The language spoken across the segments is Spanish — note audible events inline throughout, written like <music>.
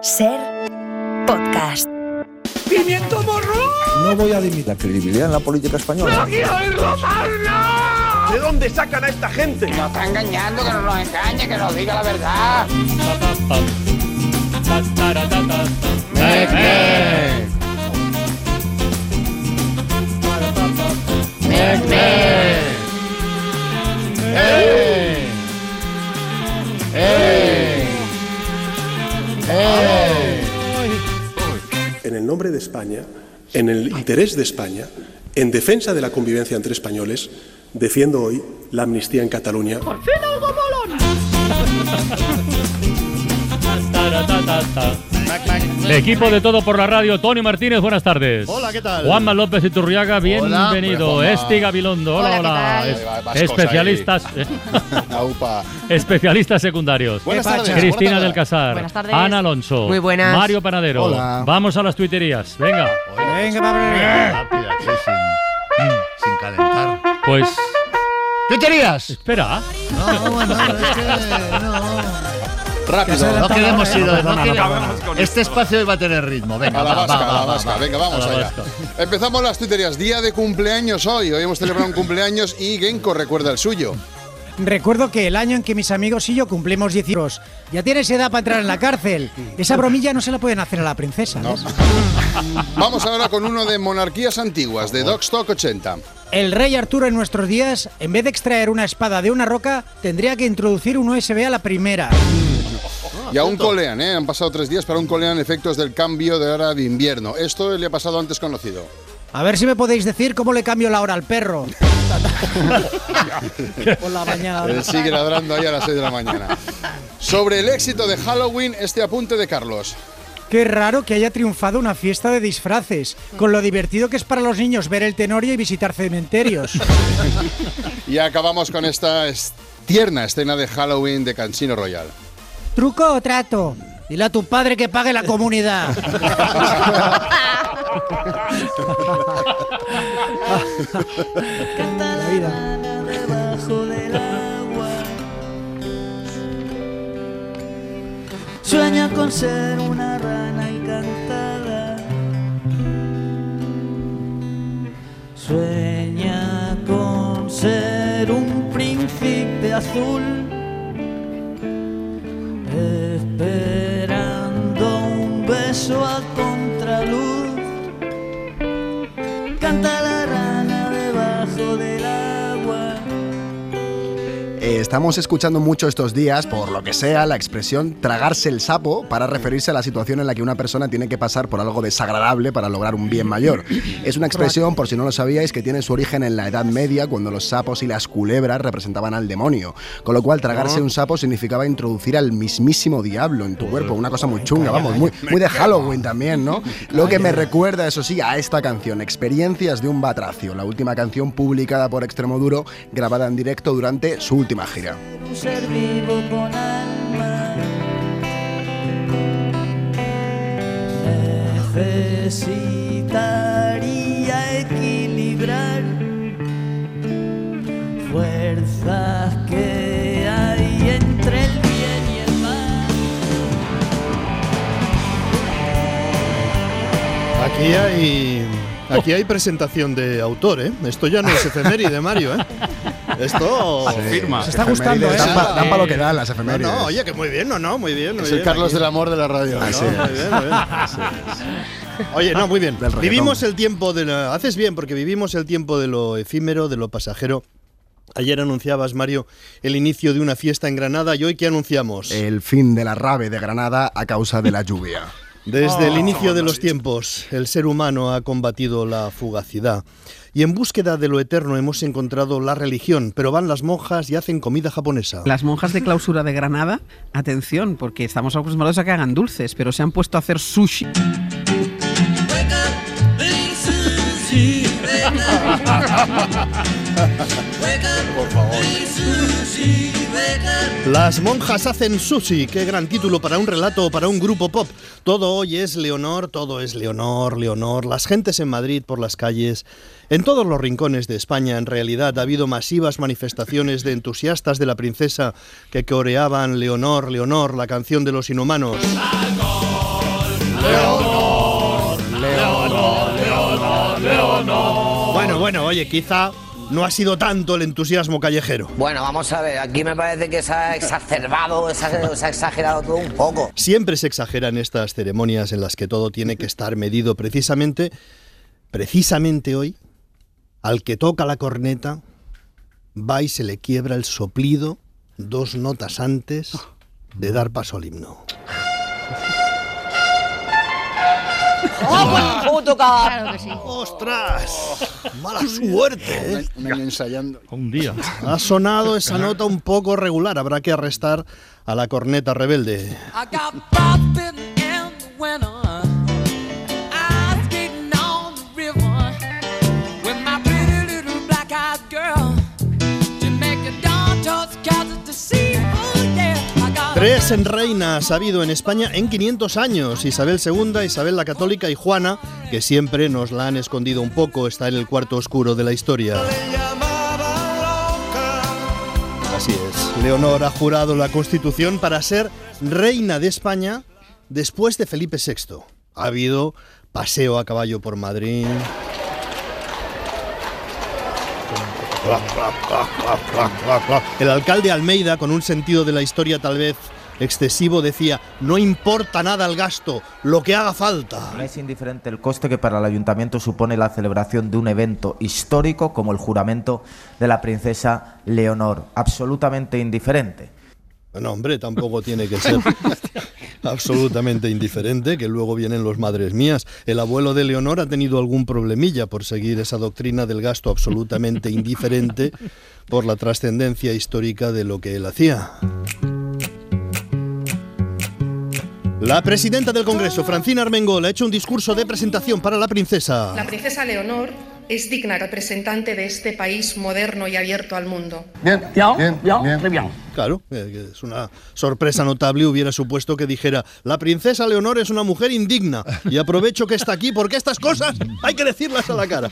Ser podcast. ¡Pimiento morro! No voy a dimitir la credibilidad en la política española. ¿De dónde sacan a esta gente? Nos está engañando, que no nos engañe, que nos diga la verdad. En el nombre de España, en el interés de España, en defensa de la convivencia entre españoles, defiendo hoy la amnistía en Cataluña. <laughs> El equipo de Todo por la Radio, Tony Martínez, buenas tardes. Hola, ¿qué tal? Juanma López Iturriaga, bienvenido. Hola, Esti Gabilondo, hola, Hola, hola. ¿qué Es- especialistas, <laughs> Aupa. especialistas secundarios. Buenas tardes. Cristina buenas del. Casar, Buenas tardes. Ana Alonso, Muy buenas. Mario Panadero. Hola. Vamos a las tuiterías, venga. Venga, Rápida, sí, sin, sin calentar. Pues ¡Tuiterías! espera. No, bueno, es que no. Rápido. No queremos ir, no con Este espacio va a tener ritmo. Venga, A la va, vasca, va, a la va, vasca. va. Venga, vamos allá. vasca. Empezamos las tuiterías. Día de cumpleaños hoy. Hoy hemos celebrado un cumpleaños y Genko recuerda el suyo. Recuerdo que el año en que mis amigos y yo cumplimos 10 años, ya tienes edad para entrar en la cárcel. Esa bromilla no se la pueden hacer a la princesa. <laughs> Vamos ahora con uno de monarquías antiguas, de Dogstock 80. El rey Arturo en nuestros días, en vez de extraer una espada de una roca, tendría que introducir un USB a la primera. Y a un colean, ¿eh? Han pasado tres días para un colean efectos del cambio de hora de invierno. Esto le ha pasado antes conocido. A ver si me podéis decir cómo le cambio la hora al perro. <laughs> Por la mañana. Él sigue ladrando ahí a las 6 de la mañana. Sobre el éxito de Halloween, este apunte de Carlos. Qué raro que haya triunfado una fiesta de disfraces, con lo divertido que es para los niños ver el tenorio y visitar cementerios. <laughs> Y acabamos con esta es- tierna escena de Halloween de Cansino Royal. ¿Truco o trato? Dile a tu padre que pague la comunidad. La vida. debajo del agua. Sueña con ser una rana encantada. Sueña con ser un príncipe azul. Esperando un beso a Estamos escuchando mucho estos días, por lo que sea, la expresión tragarse el sapo para referirse a la situación en la que una persona tiene que pasar por algo desagradable para lograr un bien mayor. Es una expresión, por si no lo sabíais, que tiene su origen en la Edad Media, cuando los sapos y las culebras representaban al demonio. Con lo cual, tragarse un sapo significaba introducir al mismísimo diablo en tu cuerpo. Una cosa muy chunga, vamos, muy, muy de Halloween también, ¿no? Lo que me recuerda, eso sí, a esta canción, Experiencias de un Batracio, la última canción publicada por Extremoduro, grabada en directo durante su última gira. Un ser vivo con alma. Necesitaría equilibrar fuerzas que hay entre el bien y el mal. Aquí hay. Aquí hay presentación de autor, ¿eh? Esto ya no es efeméride, Mario, ¿eh? Esto. Firma. Se está gustando, ¿eh? Dan pa- para lo que dan las No, efemérides. no, oye, que muy bien, no, no, muy bien. muy Es el Carlos aquí. del amor de la radio. Así ¿no? Muy bien, muy bien. Oye, no, muy bien. Vivimos el tiempo de la... Haces bien, porque vivimos el tiempo de lo efímero, de lo pasajero. Ayer anunciabas, Mario, el inicio de una fiesta en Granada y hoy ¿qué anunciamos? El fin de la rave de Granada a causa de la lluvia. Desde el inicio de los tiempos, el ser humano ha combatido la fugacidad. Y en búsqueda de lo eterno hemos encontrado la religión, pero van las monjas y hacen comida japonesa. Las monjas de clausura de Granada, atención, porque estamos acostumbrados a que hagan dulces, pero se han puesto a hacer sushi. <laughs> Las monjas hacen sushi. Qué gran título para un relato para un grupo pop. Todo hoy es Leonor, todo es Leonor, Leonor. Las gentes en Madrid por las calles. En todos los rincones de España, en realidad, ha habido masivas manifestaciones de entusiastas de la princesa que coreaban Leonor, Leonor, la canción de los inhumanos. Leonor, Leonor, Leonor, Leonor. Bueno, bueno, oye, quizá no ha sido tanto el entusiasmo callejero. Bueno, vamos a ver, aquí me parece que se ha exacerbado, se ha, se ha exagerado todo un poco. Siempre se exageran estas ceremonias en las que todo tiene que estar medido precisamente, precisamente hoy, al que toca la corneta, va y se le quiebra el soplido dos notas antes de dar paso al himno. Puto cabrón! Claro que sí. ¡Ostras! ¡Mala suerte! ¿eh? Un año ensayando. Un día. Ha sonado esa nota un poco regular. Habrá que arrestar a la corneta rebelde. I got Tres reinas ha habido en España en 500 años. Isabel II, Isabel la Católica y Juana, que siempre nos la han escondido un poco, está en el cuarto oscuro de la historia. Así es. Leonor ha jurado la Constitución para ser reina de España después de Felipe VI. Ha habido paseo a caballo por Madrid. El alcalde Almeida, con un sentido de la historia tal vez excesivo, decía, no importa nada el gasto, lo que haga falta. No es indiferente el coste que para el ayuntamiento supone la celebración de un evento histórico como el juramento de la princesa Leonor. Absolutamente indiferente. Bueno, hombre, tampoco tiene que ser <laughs> absolutamente indiferente, que luego vienen los madres mías. El abuelo de Leonor ha tenido algún problemilla por seguir esa doctrina del gasto absolutamente indiferente por la trascendencia histórica de lo que él hacía. La presidenta del Congreso, Francina Armengol, ha hecho un discurso de presentación para la princesa. La princesa Leonor es digna representante de este país moderno y abierto al mundo. Bien, bien, bien, bien. Claro, eh, es una sorpresa notable. Hubiera supuesto que dijera, la princesa Leonor es una mujer indigna y aprovecho que está aquí porque estas cosas hay que decirlas a la cara.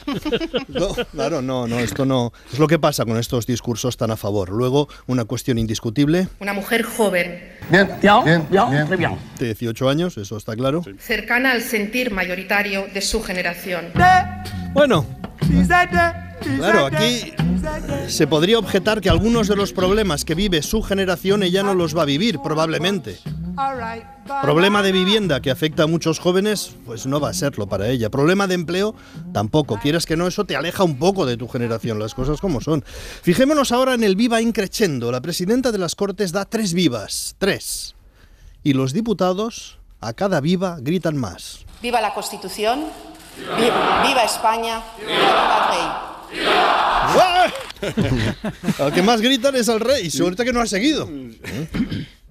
No, claro, no, no, esto no. Es lo que pasa con estos discursos tan a favor. Luego, una cuestión indiscutible. Una mujer joven, Bien, bien, bien, bien. De 18 años, eso está claro. cercana al sentir mayoritario de su generación. Bueno, Claro, aquí se podría objetar que algunos de los problemas que vive su generación ella no los va a vivir, probablemente. Problema de vivienda que afecta a muchos jóvenes, pues no va a serlo para ella. Problema de empleo, tampoco. Quieras que no, eso te aleja un poco de tu generación, las cosas como son. Fijémonos ahora en el viva increchendo. La presidenta de las Cortes da tres vivas, tres. Y los diputados, a cada viva, gritan más. Viva la Constitución, viva España, viva el rey. <laughs> Al que más gritan es al rey, suerte que no ha seguido.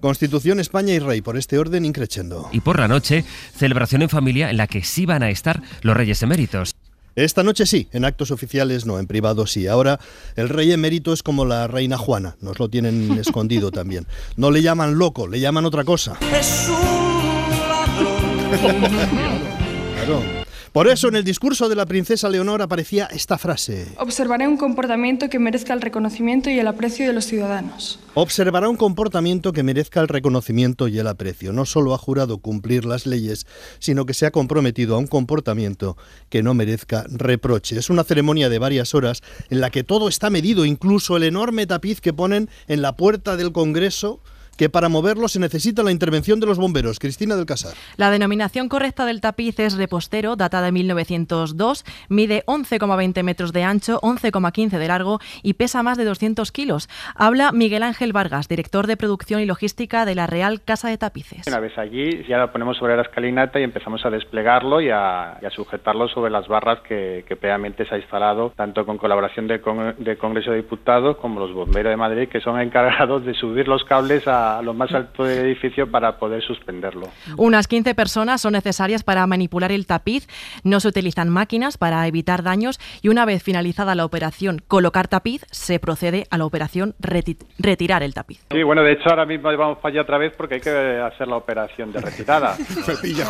Constitución, España y rey, por este orden increchendo. Y por la noche, celebración en familia en la que sí van a estar los reyes eméritos. Esta noche sí, en actos oficiales no, en privado sí. Ahora el rey emérito es como la reina Juana, nos lo tienen <laughs> escondido también. No le llaman loco, le llaman otra cosa. Es un ladrón. <laughs> Claro. Por eso en el discurso de la princesa Leonor aparecía esta frase. Observaré un comportamiento que merezca el reconocimiento y el aprecio de los ciudadanos. Observará un comportamiento que merezca el reconocimiento y el aprecio. No solo ha jurado cumplir las leyes, sino que se ha comprometido a un comportamiento que no merezca reproche. Es una ceremonia de varias horas en la que todo está medido, incluso el enorme tapiz que ponen en la puerta del Congreso, que para moverlo se necesita la intervención de los bomberos. Cristina del Casar. La denominación correcta del tapiz es repostero, data de 1902, mide 11,20 metros de ancho, 11,15 de largo y pesa más de 200 kilos. Habla Miguel Ángel Vargas, director de producción y logística de la Real Casa de Tapices. Una vez allí, ya lo ponemos sobre la escalinata y empezamos a desplegarlo y a, y a sujetarlo sobre las barras que, que previamente se ha instalado, tanto con colaboración del con, de Congreso de Diputados como los bomberos de Madrid, que son encargados de subir los cables a lo más alto del edificio para poder suspenderlo. Unas 15 personas son necesarias para manipular el tapiz. No se utilizan máquinas para evitar daños y una vez finalizada la operación colocar tapiz, se procede a la operación reti- retirar el tapiz. Sí, bueno, de hecho ahora mismo vamos para allá otra vez porque hay que hacer la operación de retirada. <laughs>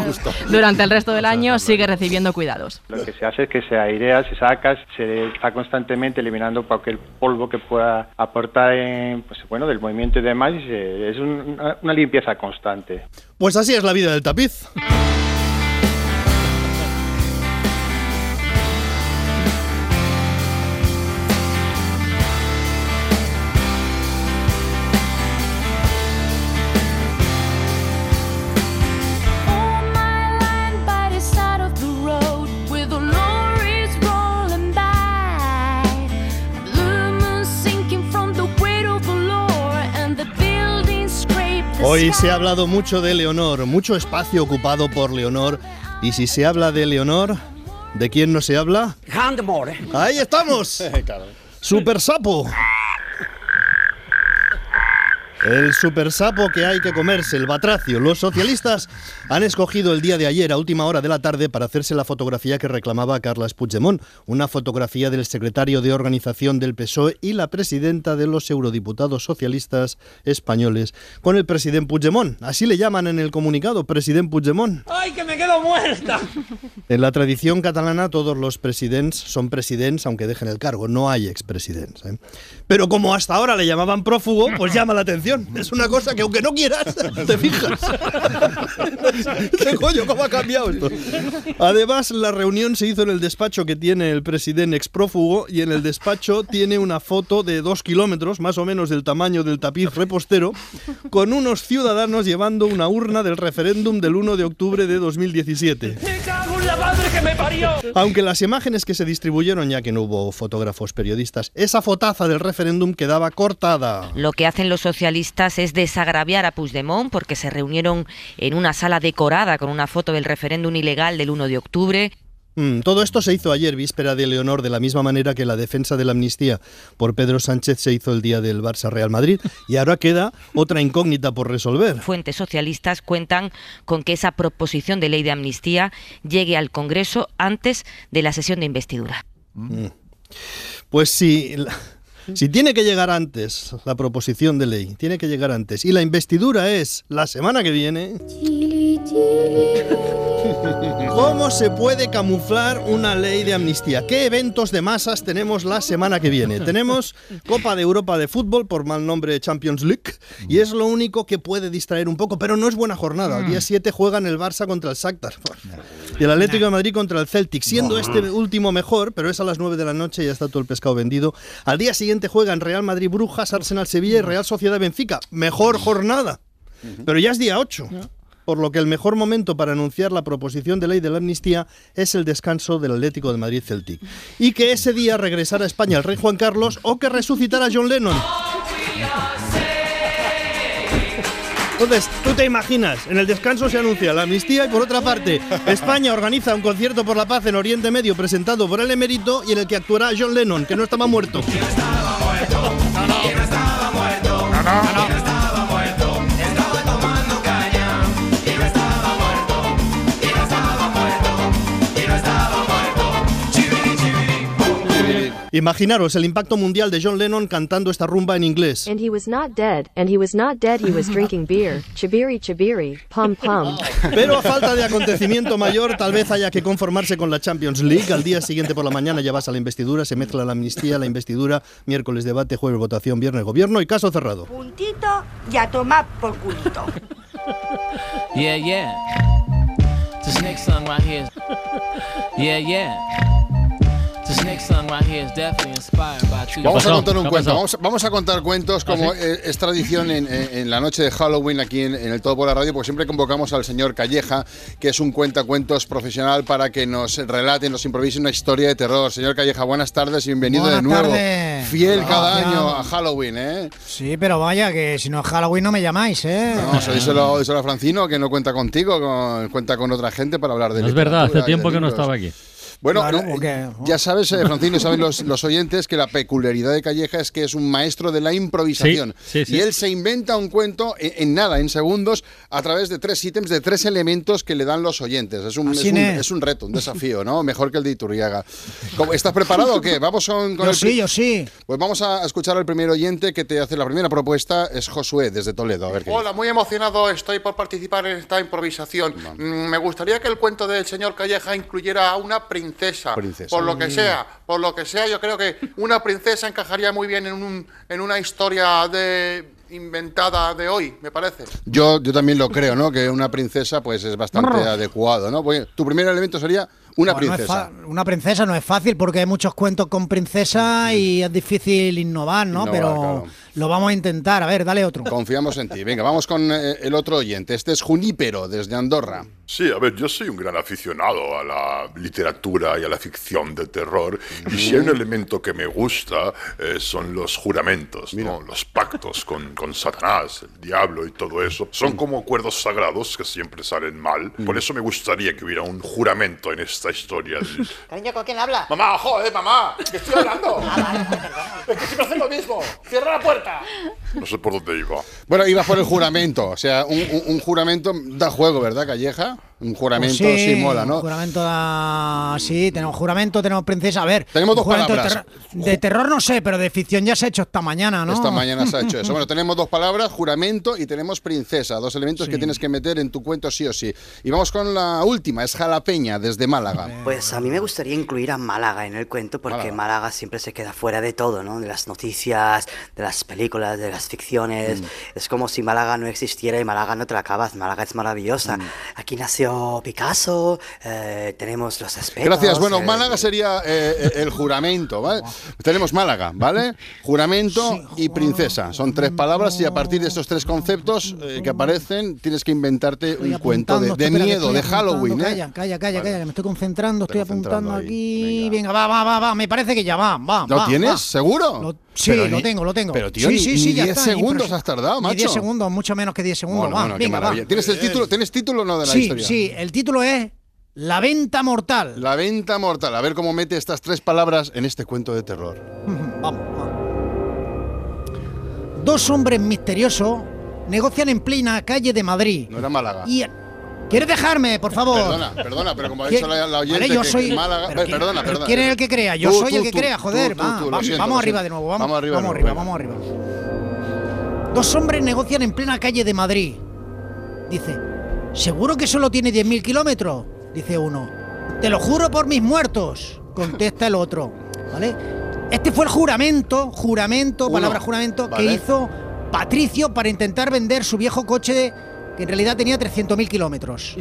Justo. Durante el resto del año sigue recibiendo cuidados. Lo que se hace es que se airea, se saca, se está constantemente eliminando cualquier polvo que pueda aportar en, pues, bueno, del movimiento y demás. Y se- es un- una, una limpieza constante. Pues así es la vida del tapiz. Hoy se ha hablado mucho de Leonor, mucho espacio ocupado por Leonor. Y si se habla de Leonor, ¿de quién no se habla? Handmore. Ahí estamos. <laughs> Super sapo. El super sapo que hay que comerse, el batracio. Los socialistas han escogido el día de ayer, a última hora de la tarde, para hacerse la fotografía que reclamaba Carles Puigdemont. Una fotografía del secretario de organización del PSOE y la presidenta de los eurodiputados socialistas españoles con el presidente Puigdemont. Así le llaman en el comunicado, presidente Puigdemont. ¡Ay, que me quedo muerta! En la tradición catalana todos los presidentes son presidentes aunque dejen el cargo, no hay expresidentes. ¿eh? Pero como hasta ahora le llamaban prófugo, pues llama la atención. Es una cosa que aunque no quieras, te fijas. <laughs> ¿Qué coño? ¿Cómo ha cambiado esto? Además, la reunión se hizo en el despacho que tiene el presidente exprófugo y en el despacho tiene una foto de dos kilómetros, más o menos del tamaño del tapiz repostero, con unos ciudadanos llevando una urna del referéndum del 1 de octubre de 2017. ¡Me cago en la madre que me parió! Aunque las imágenes que se distribuyeron, ya que no hubo fotógrafos periodistas, esa fotaza del referéndum quedaba cortada. Lo que hacen los socialistas es desagraviar a Puigdemont porque se reunieron en una sala decorada con una foto del referéndum ilegal del 1 de octubre. Mm, todo esto se hizo ayer, víspera de Leonor, de la misma manera que la defensa de la amnistía por Pedro Sánchez se hizo el día del Barça Real Madrid. Y ahora queda otra incógnita por resolver. Fuentes socialistas cuentan con que esa proposición de ley de amnistía llegue al Congreso antes de la sesión de investidura. Mm. Pues la- si tiene que llegar antes la proposición de ley, tiene que llegar antes, y la investidura es la semana que viene, ¿cómo se puede camuflar una ley de amnistía? ¿Qué eventos de masas tenemos la semana que viene? Tenemos Copa de Europa de Fútbol, por mal nombre Champions League, y es lo único que puede distraer un poco, pero no es buena jornada. Al día 7 juegan el Barça contra el Shakhtar y el Atlético de Madrid contra el Celtic, siendo este último mejor, pero es a las 9 de la noche y ya está todo el pescado vendido. Al día siguiente juegan Real Madrid Brujas, Arsenal Sevilla y Real Sociedad Benfica. Mejor jornada. Pero ya es día 8. Por lo que el mejor momento para anunciar la proposición de ley de la amnistía es el descanso del Atlético de Madrid Celtic. Y que ese día regresara a España el rey Juan Carlos o que resucitara John Lennon. Entonces, tú te imaginas, en el descanso se anuncia la amnistía y por otra parte, <laughs> España organiza un concierto por la paz en Oriente Medio presentado por el emérito y en el que actuará John Lennon, que no estaba muerto. Imaginaros el impacto mundial de John Lennon cantando esta rumba en inglés. And he was not dead, and he was not dead, he was drinking beer. Chibiri, chibiri, pum pum. Pero a falta de acontecimiento mayor, tal vez haya que conformarse con la Champions League. Al día siguiente por la mañana ya vas a la investidura, se mezcla la amnistía, la investidura, miércoles debate, jueves votación, viernes gobierno y caso cerrado. Puntito y a tomar por culito. Yeah, yeah. This next song right here is. Yeah, yeah. Vamos a contar un cuento. Vamos, vamos a contar cuentos como eh, es tradición en, en- en la noche de Halloween aquí en, en el Todo por la Radio, porque siempre convocamos al señor Calleja, que es un cuentacuentos profesional, para que nos relate, nos improvise una historia de terror. Señor Calleja, buenas tardes y bienvenido Buenas de nuevo. tardes. Fiel cada año a Halloween, ¿eh? Sí, pero vaya, que si no es Halloween no me llamáis, ¿eh? No, soy solo, solo a Francino, que no cuenta contigo, con- cuenta con otra gente para hablar de No es verdad, hace tiempo que no estaba aquí. Bueno, Claro, no, porque- ya sabes, eh, Francino, y saben los, los oyentes que la peculiaridad de Calleja es que es un maestro de la improvisación. Sí, sí, sí. Y él se inventa un cuento en, en nada, en segundos, a través de tres ítems, de tres elementos que le dan los oyentes. Es un, es un, es. es un reto, un desafío, ¿no? Mejor que el de Iturriaga. ¿Cómo- ¿Estás preparado o qué? Vamos con, con Yo el sí, yo sí. Pues vamos a escuchar al primer oyente que te hace la primera propuesta, es Josué, desde Toledo. A ver qué Hola, muy emocionado estoy por participar en esta improvisación. Mm, Me gustaría que el cuento del señor Calleja incluyera a una princesa. Princesa. Por lo que sea, por lo que sea, yo creo que una princesa encajaría muy bien en, un, en una historia de inventada de hoy, me parece. Yo, yo también lo creo, ¿no? Que una princesa pues es bastante adecuado, ¿no? Porque tu primer elemento sería una Bueno, no es princesa. una princesa no es fácil porque hay muchos cuentos con princesa y es difícil innovar, ¿no? Innovar, Pero claro. Lo vamos a intentar. A ver, dale otro. Confiamos en ti. Venga, vamos con eh, el otro oyente. Este es Junípero, desde Andorra. Sí, a ver, yo soy un gran aficionado a la literatura y a la ficción de terror. Y si hay un elemento que me gusta, eh, son los juramentos, ¿no? Los pactos con, con Satanás, el diablo y todo eso. Son como acuerdos sagrados que siempre salen mal. Por eso me gustaría que hubiera un juramento en esta historia. <laughs> Cariño, ¿con quién habla? Mamá, joder, mamá, que estoy hablando. es que siempre hacen lo mismo. Cierra la puerta. No sé por dónde iba. Bueno, iba por el juramento. O sea, un, un- un juramento da juego, ¿verdad, Calleja? Un juramento sí, mola, ¿no? Juramento da- Sí, tenemos juramento, tenemos princesa. A ver. Tenemos un dos de palabras. terror- De, terror no sé, pero de ficción ya se ha hecho esta mañana, ¿no? Esta mañana se ha hecho eso. <laughs> Bueno, tenemos dos palabras, juramento y tenemos princesa. Dos elementos que tienes que meter en tu cuento sí o sí. Y vamos con la última, es Jalapeña, desde Málaga. Pues a mí me gustaría incluir a Málaga en el cuento porque Málaga, siempre se queda fuera de todo, ¿no? De las noticias, de las películas, de las ficciones. Mm. Es como si Málaga no existiera y Málaga no te la acabas. Málaga es maravillosa. Mm. Aquí nació Picasso, eh, tenemos los aspectos. Gracias. Bueno, eh, Málaga sería eh, el juramento, ¿vale? Tenemos Málaga, ¿vale? Juramento y princesa. Son tres palabras y a partir de estos tres conceptos eh, que aparecen tienes que inventarte un cuento de, miedo, de. Halloween, ¿eh? Calla, calla, calla, calla, que me estoy concentrando, estoy apuntando aquí. Venga. va, va, va, va. Me parece que ya va, va. ¿Lo va, tienes? va. ¿Seguro? Lo- sí, Pero lo ni- tengo, lo tengo. pero, tío, sí, ni- sí, sí, ni ya 10 está, segundos has tardado, Ni 10 macho. segundos, mucho menos que 10 segundos. Bueno, va, bueno, qué venga, va. maravilla. ¿Tienes el título? ¿Tienes título o no de la Sí, historia? sí, el título es La venta mortal. La venta mortal. A ver cómo mete estas tres palabras en este cuento de terror. <laughs> Vamos, vamos. Dos hombres misteriosos negocian en plena calle de Madrid. No era Málaga. Y ¿Quieres dejarme, por favor? Perdona, perdona, pero como ha ¿Quién- dicho la, la oyente Vale, yo que- soy- Málaga... pero perdona, pero perdona. ¿Quién es el que crea? Yo Tú, soy tú, el que tú, crea, joder. va, vamos, siento, vamos lo arriba de nuevo. Vamos, Vamos arriba vamos arriba, vamos arriba. Dos hombres negocian en plena calle de Madrid. Dice, ¿seguro que solo tiene 10.000 kilómetros? Dice uno. Te lo juro por mis muertos, contesta el otro. ¿Vale? Este fue el juramento, juramento, Uno. palabra juramento, que hizo Patricio para intentar vender su viejo coche de- que en realidad tenía 300.000 kilómetros.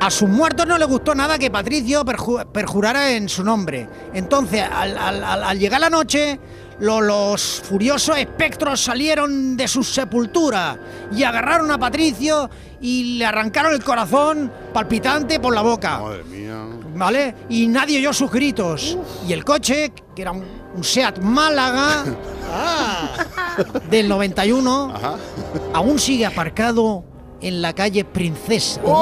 A sus muertos no le gustó nada que Patricio perju- perjurara en su nombre. Entonces, al, al- al- al llegar la noche, lo- los furiosos espectros salieron de sus sepulturas y agarraron a Patricio y le arrancaron el corazón palpitante por la boca. Madre mía. ¿Vale? Y nadie oyó sus gritos. Y el coche, que era un, un Seat Málaga del 91, aún sigue aparcado en la calle Princesa. ¿Cómo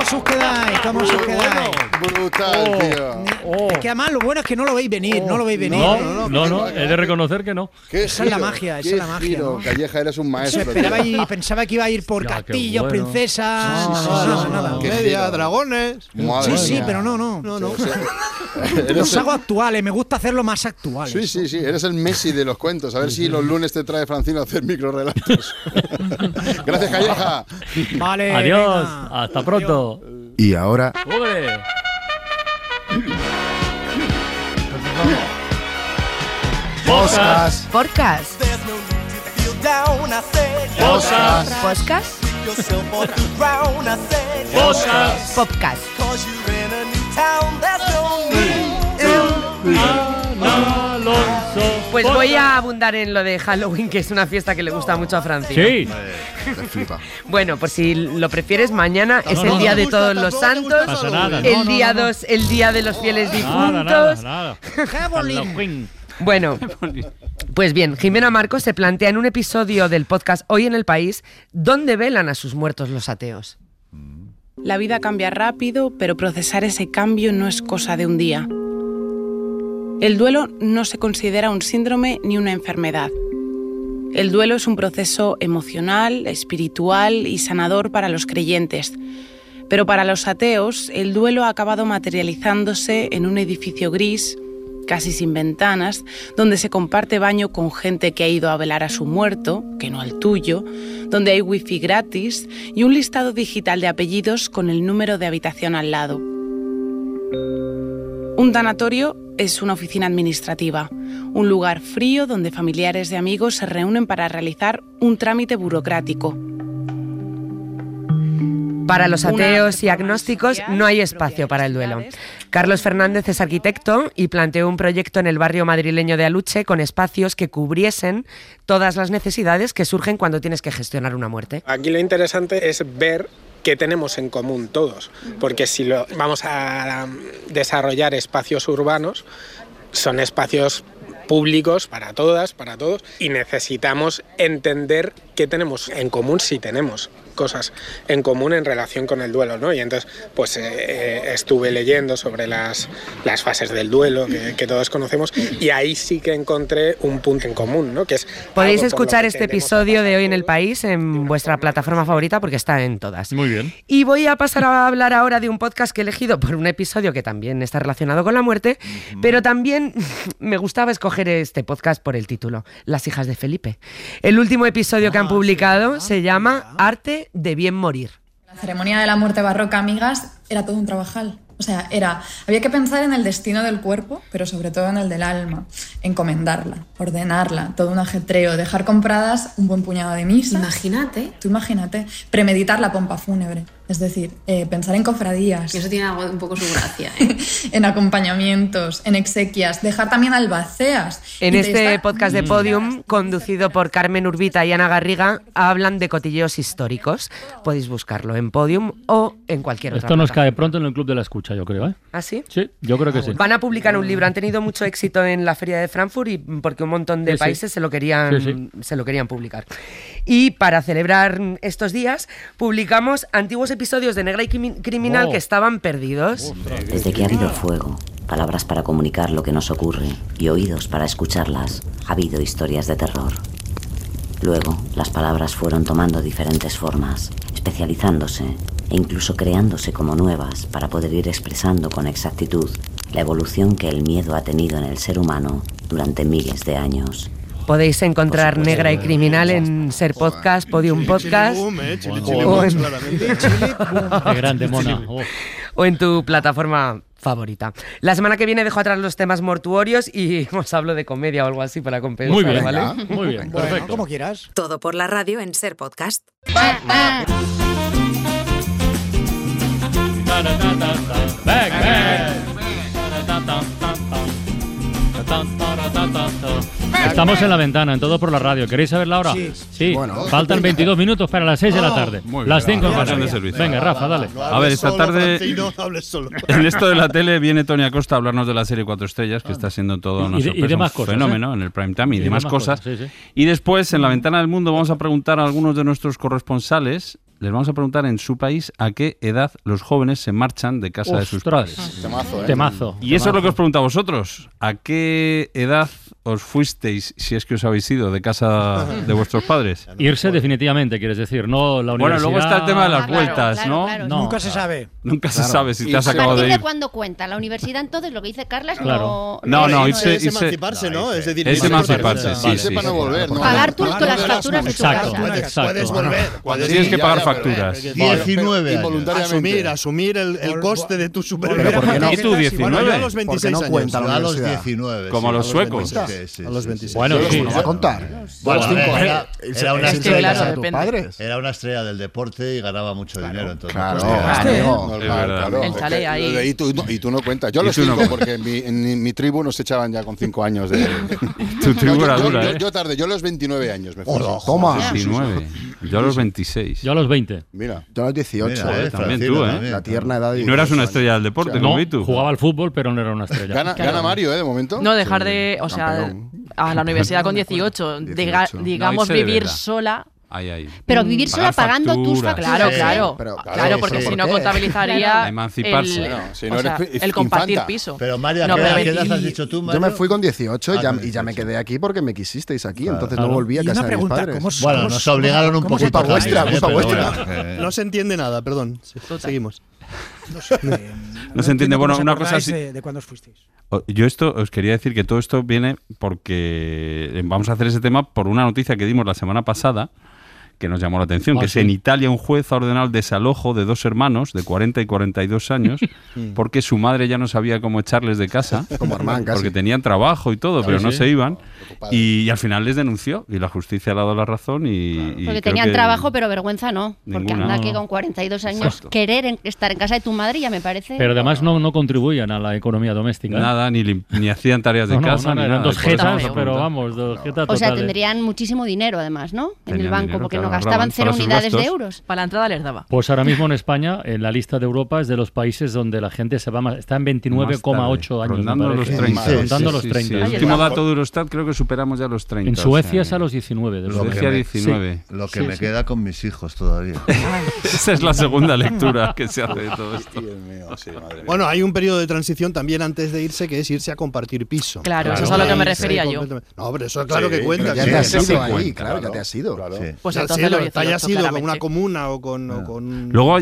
os quedáis? ¿Cómo os quedáis? Brutal, tío. Es que además lo bueno es que no lo veis venir, no lo veis venir. No, ¿eh? no, no, he de reconocer que no. ¿Qué Esa es la magia, esa es la magia, giro. ¿no? Calleja, eres un Se maestro. esperaba tío. y pensaba que iba a ir por Ya, castillos, bueno. princesas. Sí, no, no, nada. Media, dragones. Madre Sí, sí, pero no, no. No, no. <laughs> Los hago actuales, me gusta hacerlo más actuales. Sí, sí, sí, eres el Messi de los cuentos. A ver si los lunes te trae Francino a hacer microrelatos. <laughs> Gracias, Calleja. Vale. Adiós, hasta pronto. Y ahora, ¡Ole! Podcast. Podcast. Podcast. Podcast. Podcast. Podcast. Pues voy a abundar en lo de Halloween, que es una fiesta que le gusta mucho a Francia. Sí. Bueno, pues si lo prefieres, mañana No, es no, el no, día no. de todos los santos, Pasa nada, el día no, no. 2, el día de los fieles Nada, nada, difuntos. nada. Bueno, <laughs> pues bien, Jimena Marcos se plantea en un episodio del podcast Hoy en el País dónde velan a sus muertos los ateos. La vida cambia rápido, pero procesar ese cambio no es cosa de un día. El duelo no se considera un síndrome ni una enfermedad. El duelo es un proceso emocional, espiritual y sanador para los creyentes. Pero para los ateos, el duelo ha acabado materializándose en un edificio gris, casi sin ventanas, donde se comparte baño con gente que ha ido a velar a su muerto, que no al tuyo, donde hay wifi gratis y un listado digital de apellidos con el número de habitación al lado. Un tanatorio es una oficina administrativa, un lugar frío donde familiares y amigos se reúnen para realizar un trámite burocrático. Para los ateos y agnósticos no hay espacio para el duelo. Carlos Fernández es arquitecto y planteó un proyecto en el barrio madrileño de Aluche con espacios que cubriesen todas las necesidades que surgen cuando tienes que gestionar una muerte. Aquí lo interesante es ver qué tenemos en común todos, porque si lo, vamos a desarrollar espacios urbanos, son espacios públicos para todas, para todos, y necesitamos entender qué tenemos en común si tenemos cosas en común en relación con el duelo, ¿no? Y entonces, pues eh, eh, estuve leyendo sobre las, las fases del duelo que, que todos conocemos y ahí sí que encontré un punto en común, ¿no? Que es Podéis escuchar que este episodio de hoy en el país en vuestra plataforma favorita porque está en todas. Muy bien. Y voy a pasar a hablar ahora de un podcast que he elegido por un episodio que también está relacionado con la muerte, pero también <laughs> me gustaba escoger este podcast por el título, Las hijas de Felipe. El último episodio que han publicado se llama Arte de bien morir. La ceremonia de la muerte barroca, amigas, era todo un trabajal. O sea, era, había que pensar en el destino del cuerpo, pero sobre todo en el del alma, encomendarla, ordenarla, todo un ajetreo, dejar compradas un buen puñado de misas. Imagínate. Tú imagínate, premeditar la pompa fúnebre, es decir, eh, pensar en cofradías. Eso tiene algo- un poco su gracia. ¿eh? <laughs> en acompañamientos, en exequias, dejar también albaceas. En este podcast de Podium, conducido por Carmen Urbita y Ana Garriga, hablan de cotilleos históricos. Podéis buscarlo en Podium o en cualquier otra Esto nos plataforma. cae pronto en el club de la escucha, yo creo, ¿eh? ¿Ah, sí? Sí, yo creo que sí. Van a publicar un libro. Han tenido mucho éxito en la Feria de Frankfurt y porque un montón de Sí, sí. países se lo querían Sí, sí. se lo querían publicar. Y para celebrar estos días publicamos antiguos episodios de Negra y Crimi- Criminal Oh. que estaban perdidos. Desde que ha habido fuego, palabras para comunicar lo que nos ocurre y oídos para escucharlas, ha habido historias de terror. Luego, las palabras fueron tomando diferentes formas, especializándose e incluso creándose como nuevas para poder ir expresando con exactitud la evolución que el miedo ha tenido en el ser humano durante miles de años. Podéis encontrar Negra y Criminal en Ser Podcast, Podium Podcast. o en- tu plataforma favorita. La semana que viene dejo atrás los temas mortuorios y <laughs> os hablo de comedia o algo así para compensar, Muy bien, ¿vale? muy bien, Bueno, perfecto. como quieras. Todo por la radio en Ser Podcast. Back, Estamos en la ventana, en todo por la radio. ¿Queréis saber la hora? Sí. Bueno. Faltan 22 minutos para las 6 de la tarde. Muy bien. Las 5 en de servicio. Venga, Rafa, dale. A ver, esta tarde no hables solo. <laughs> en esto de la tele viene Tony Acosta a hablarnos de la serie Cuatro Estrellas, que está siendo todo una Y de- y de sorpresa, un más cosas, fenómeno ¿eh? en el prime time y, Y de demás más cosas. cosas, sí, sí. Y después, en la ventana del mundo, vamos a preguntar a algunos de nuestros corresponsales. Les vamos a preguntar en su país a qué edad los jóvenes se marchan de casa de sus padres. Temazo, ¿eh? Temazo. Y eso es lo que os pregunto a vosotros. ¿A qué edad os fuisteis, si es que os habéis ido, de casa <laughs> de vuestros padres? Irse definitivamente, quieres decir, no la Bueno, universidad. luego está el tema de las Ah, claro, vueltas, claro, ¿no? claro. No. Nunca se sabe. Nunca se sabe si te has ¿A acabado partir de ir. cuándo cuenta? La universidad entonces, lo que dice Carlas, Claro. No, no, irse, irse- es emanciparse, ¿no? Es decir, Es emanciparse, sí, sí. para no volver, ¿no? Pagar tus- las facturas de tu casa. Puedes, exacto. puedes volver. Tienes que pagar facturas. pero- 19 años. Involuntariamente. Asumir, asumir el, coste de tu supervivencia. a ¿por qué no? ¿Y tú, tarjetas 19? Bueno, yo a los ¿Por qué 26 no años. cuenta la a universidad? 19. Como los a suecos. 26, sí, A los sí, 26. sí. Bueno, sí. ¿No va a contar? Bueno, Bueno, era, era- era una estrella claro, de padres. Era una estrella del deporte y ganaba mucho dinero. Entonces, Claro, pues, claro. eh, claro. El chalet ahí. Y tú, no, y tú no cuentas. Yo los no cinco, cuentas. porque en mi, en mi- mi tribu nos echaban ya con cinco años de... <laughs> Tu tribu No, yo, era dura, yo- ¿eh? yo tarde, yo a los 29 años me fui. Toma. 19. Yo a los 26. Yo a los 20. Mira. Yo a los 18. Mira, eh, eh, también tú, ¿eh? La tierna edad Y no eras una 18 estrella del deporte, No, jugaba al fútbol, pero no era una estrella. Gana, Claro. gana Mario, ¿eh? De momento. No dejar de, o sea, a la <laughs> universidad con 18, diga- 18. digamos No, vivir sola. Ahí, ahí. Pero vivir sola pagando tus facturas. Claro, Sí, claro. pero- claro, porque si ¿por no contabilizaría Emanciparse. el, Bueno, si no o eres sea, fi- el compartir infanta. piso. Pero Mario, ¿a No, qué edad- qué edad 20 has dicho tú, Yo me fui con 18 y Ah, ya, y ya me 18. quedé aquí porque me quisisteis aquí, Claro. entonces Claro. no volví a casa una de mis pregunta, padres. ¿cómo, Bueno, cómo- nos obligaron un poquito vuestra, culpa vuestra. eh, No se entiende nada, perdón. Seguimos. No sé, <laughs> eh, No se entiende. Bueno, una cosa así- de, de cuándo os fuisteis. Yo esto os quería decir que todo esto viene porque eh, vamos a hacer ese tema por una noticia que dimos la semana pasada que nos llamó la atención, Ah, que es sí. en Italia un juez ha ordenado el desalojo de dos hermanos de 40 y 42 años <laughs> porque su madre ya no sabía cómo echarles de casa, <laughs> Como Armán, casi. porque tenían trabajo y todo, pero no sí. se iban y, al final les denunció y la justicia le ha dado la razón y, y Porque tenían que- trabajo, pero vergüenza no. Porque anda que con 42 años Exacto. querer en- estar en casa de tu madre ya me parece. Pero además no, no contribuyen a la economía doméstica. ¿eh? Nada, ni, lim- ni hacían tareas de No, casa, no, no, ni eran nada. dos jetas, pero vamos, dos jetas o sea, totales. tendrían muchísimo dinero además, ¿no? En el banco, dinero, porque claro, no gastaban cero unidades de euros. Para la entrada les daba. Pues ahora mismo en <laughs> España, en la lista de Europa, es de los países donde la gente se va más. Está en 29,8 años. Rondando los parece. 30. Rondando Sí, los sí, 30. sí. El último dato de Eurostat creo que superamos ya los 30. En o sea, Suecia es a los 19. de Lo Suecia me- 19. Lo que Sí, me sí. queda con mis hijos todavía. <laughs> Esa es la segunda lectura que se hace de todo esto. Bueno, hay un periodo de transición también antes de irse que es irse a compartir piso. Claro, eso es a lo que me refería yo. No, pero eso claro Sí, que cuenta. Ya te has ido ahí, claro, ya te has ido. claro. Pues entonces sí, los lo- te hayas 18, ido con una comuna o con, o con- Luego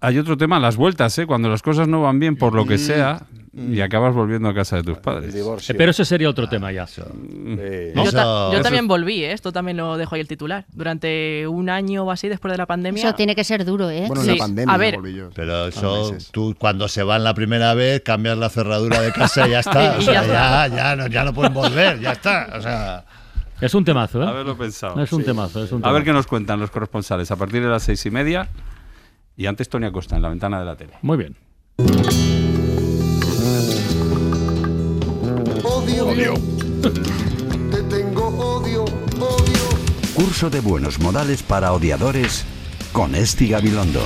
hay, otro tema, las vueltas, ¿eh? Cuando las cosas no van bien por lo que sea y acabas volviendo a casa de tus padres. Eh, Pero ese sería otro tema ya. Yo, ta- yo también volví, ¿eh? esto también lo dejo ahí el titular. Durante un año o así después de la pandemia. Eso tiene que ser duro, ¿eh? Bueno, en Sí, la pandemia a ver. volví yo. Pero Dos eso, tú cuando se van la primera vez, cambias la cerradura de casa y ya <laughs> está. Y O ya sea, ya, ya, no, ya no pueden volver, ya está. O sea, Es un temazo, ¿eh? Haberlo pensado. Es un sí. temazo, es un A ver temazo. qué nos cuentan los corresponsales a partir de las seis y media. Y antes Tony Acosta en la ventana de la tele. Muy bien. Odio. Te tengo odio, odio. Curso de buenos modales para odiadores con Esti Gabilondo.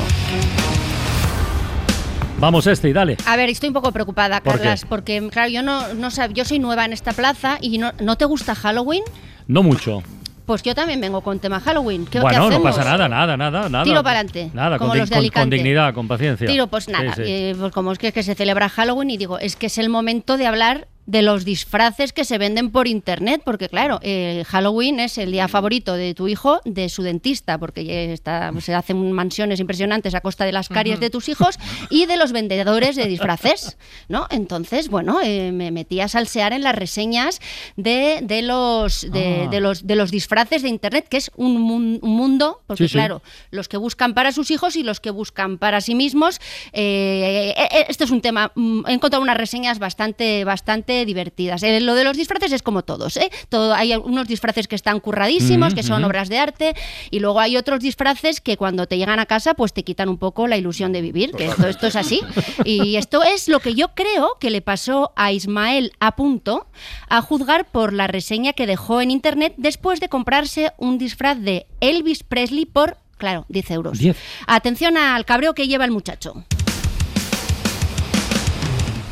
Vamos, este y dale. A ver, estoy un poco preocupada, ¿Por qué? Carlas, porque claro, yo no, no sab- yo soy nueva en esta plaza y no, ¿no te gusta Halloween? No mucho. Pues yo también vengo con tema Halloween. ¿Qué, qué bueno, no hacemos? pasa nada, nada, nada, nada. Tiro pa'lante, Nada, como con, los de con- con Alicante. dignidad, con paciencia. Tiro, pues Sí, nada, sí. eh, pues como es que, que se celebra Halloween y digo, es que es el momento de hablar de los disfraces que se venden por internet, porque claro, eh, Halloween es el día favorito de tu hijo, de su dentista, porque está, se hacen mansiones impresionantes a costa de las caries de tus hijos y de los vendedores de disfraces, ¿no? Entonces, bueno, eh, me metí a salsear en las reseñas de, de los, de, Ah. de los de los disfraces de internet, que es un, mun- un mundo, porque Sí, sí. claro, los que buscan para sus hijos y los que buscan para sí mismos. Eh, este es un tema, mm, he encontrado unas reseñas bastante, bastante divertidas. Eh, lo de los disfraces es como todos, ¿eh? Todo, hay unos disfraces que están curradísimos, que son obras de arte, y luego hay otros disfraces que cuando te llegan a casa, pues te quitan un poco la ilusión de vivir, que esto, esto es así. Y esto es lo que yo creo que le pasó a Ismael a punto, a juzgar por la reseña que dejó en internet después de comprarse un disfraz de Elvis Presley por, claro, 10 euros. 10. Atención al cabreo que lleva el muchacho.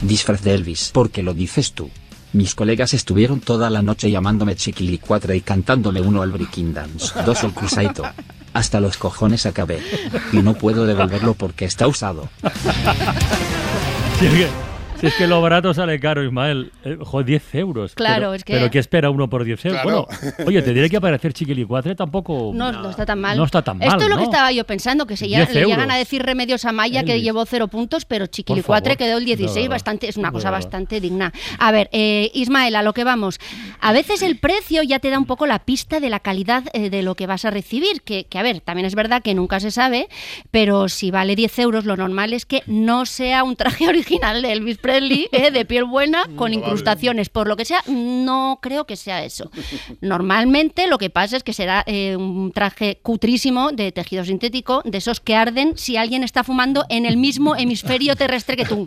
Disfraz de Elvis. Porque lo dices tú. Mis colegas estuvieron toda la noche llamándome Chiquilicuatre y cantándole uno al Breaking Dance, dos al Crusaito. Hasta los cojones acabé. Y no puedo devolverlo porque está usado. <laughs> Si es que, lo barato sale caro, Ismael. Eh, joder, 10 euros. Claro, pero, es que- Pero ¿qué espera uno por 10 euros? Claro. Bueno, oye, te diré <laughs> que aparecer Chiquilicuatre tampoco... No, no está tan mal. No está tan mal, Esto es lo ¿no? que estaba yo pensando, que se 10 lle- le llegan a decir remedios a Maya que llevó cero puntos, pero Chiquilicuatre quedó el de 16, verdad, bastante, es una cosa bastante digna. A ver, eh, Ismael, a lo que vamos. A veces el precio ya te da un poco la pista de la calidad eh, de lo que vas a recibir, que, que, a ver, también es verdad que nunca se sabe, pero si vale 10 euros, lo normal es que no sea un traje <laughs> original de Elvis Presley, eh, de piel buena, <laughs> con incrustaciones, por lo que sea, no creo que sea eso. <laughs> Normalmente lo que pasa es que será eh, un traje cutrísimo de tejido sintético, de esos que arden si alguien está fumando en el mismo <laughs> hemisferio terrestre que tú.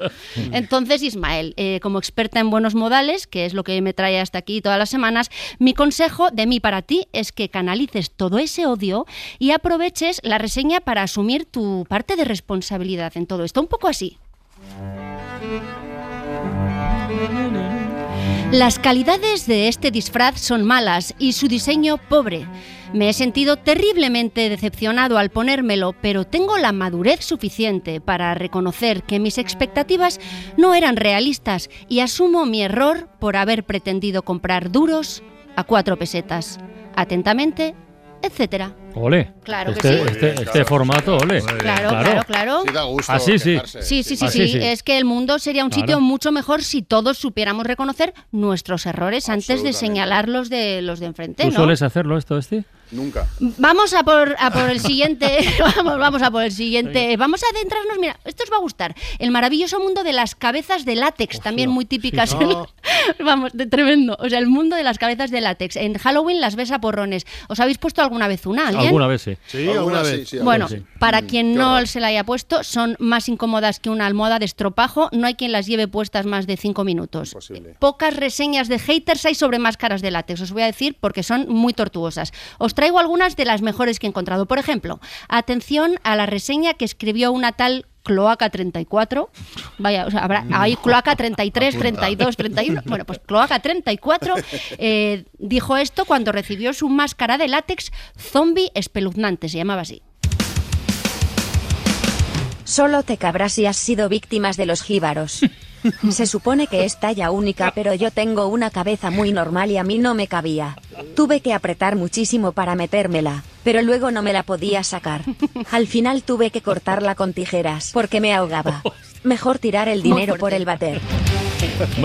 Entonces, Ismael, eh, como experta en buenos modales, que es lo que me trae hasta aquí todas las semanas, mi consejo de mí para ti es que canalices todo ese odio y aproveches la reseña para asumir tu parte de responsabilidad en todo esto. Un poco así. Las calidades de este disfraz son malas y su diseño pobre. Me he sentido terriblemente decepcionado al ponérmelo, pero tengo la madurez suficiente para reconocer que mis expectativas no eran realistas y asumo mi error por haber pretendido comprar duros a cuatro pesetas. Atentamente, etcétera. Ole. Claro que este, sí. este, bien, este claro. formato, ole. Claro, claro, claro. Sí da gusto Así sí. quejarse. Sí, sí, sí, Así sí, sí. Es que el mundo sería un Claro. sitio mucho mejor si todos supiéramos reconocer nuestros errores antes de Absolutamente. señalar los de los de enfrente, ¿Tú ¿no? sueles hacerlo esto, Esti? Nunca. Vamos a por, a por el <laughs> siguiente. <laughs> vamos, vamos a por el siguiente. Vamos a adentrarnos. Mira, esto os va a gustar. El maravilloso mundo de las cabezas de látex, también muy típicas. sí. <laughs> vamos, de tremendo. O sea, el mundo de las cabezas de látex. En Halloween las ves a porrones. ¿Os habéis puesto alguna vez una? Alguna vez sí. Sí, alguna vez. sí, Bueno, sí. para quien no se la haya puesto, son más incómodas que una almohada de estropajo. No hay quien las lleve puestas más de cinco minutos. Imposible. Pocas reseñas de haters hay sobre máscaras de látex, os voy a decir, porque son muy tortuosas. Os traigo algunas de las mejores que he encontrado. Por ejemplo, atención a la reseña que escribió una tal Cloaca 34. Vaya, o sea, habrá, hay Cloaca 33, 32, 31. Bueno, pues Cloaca 34 eh, dijo esto cuando recibió su máscara de látex zombie espeluznante, se llamaba así. Solo te cabrás si has sido víctimas de los jíbaros. <laughs> Se supone que es talla única, pero yo tengo una cabeza muy normal y a mí no me cabía. Tuve que apretar muchísimo para metérmela, pero luego no me la podía sacar. Al final tuve que cortarla con tijeras, porque me ahogaba. Mejor tirar el dinero por el bater.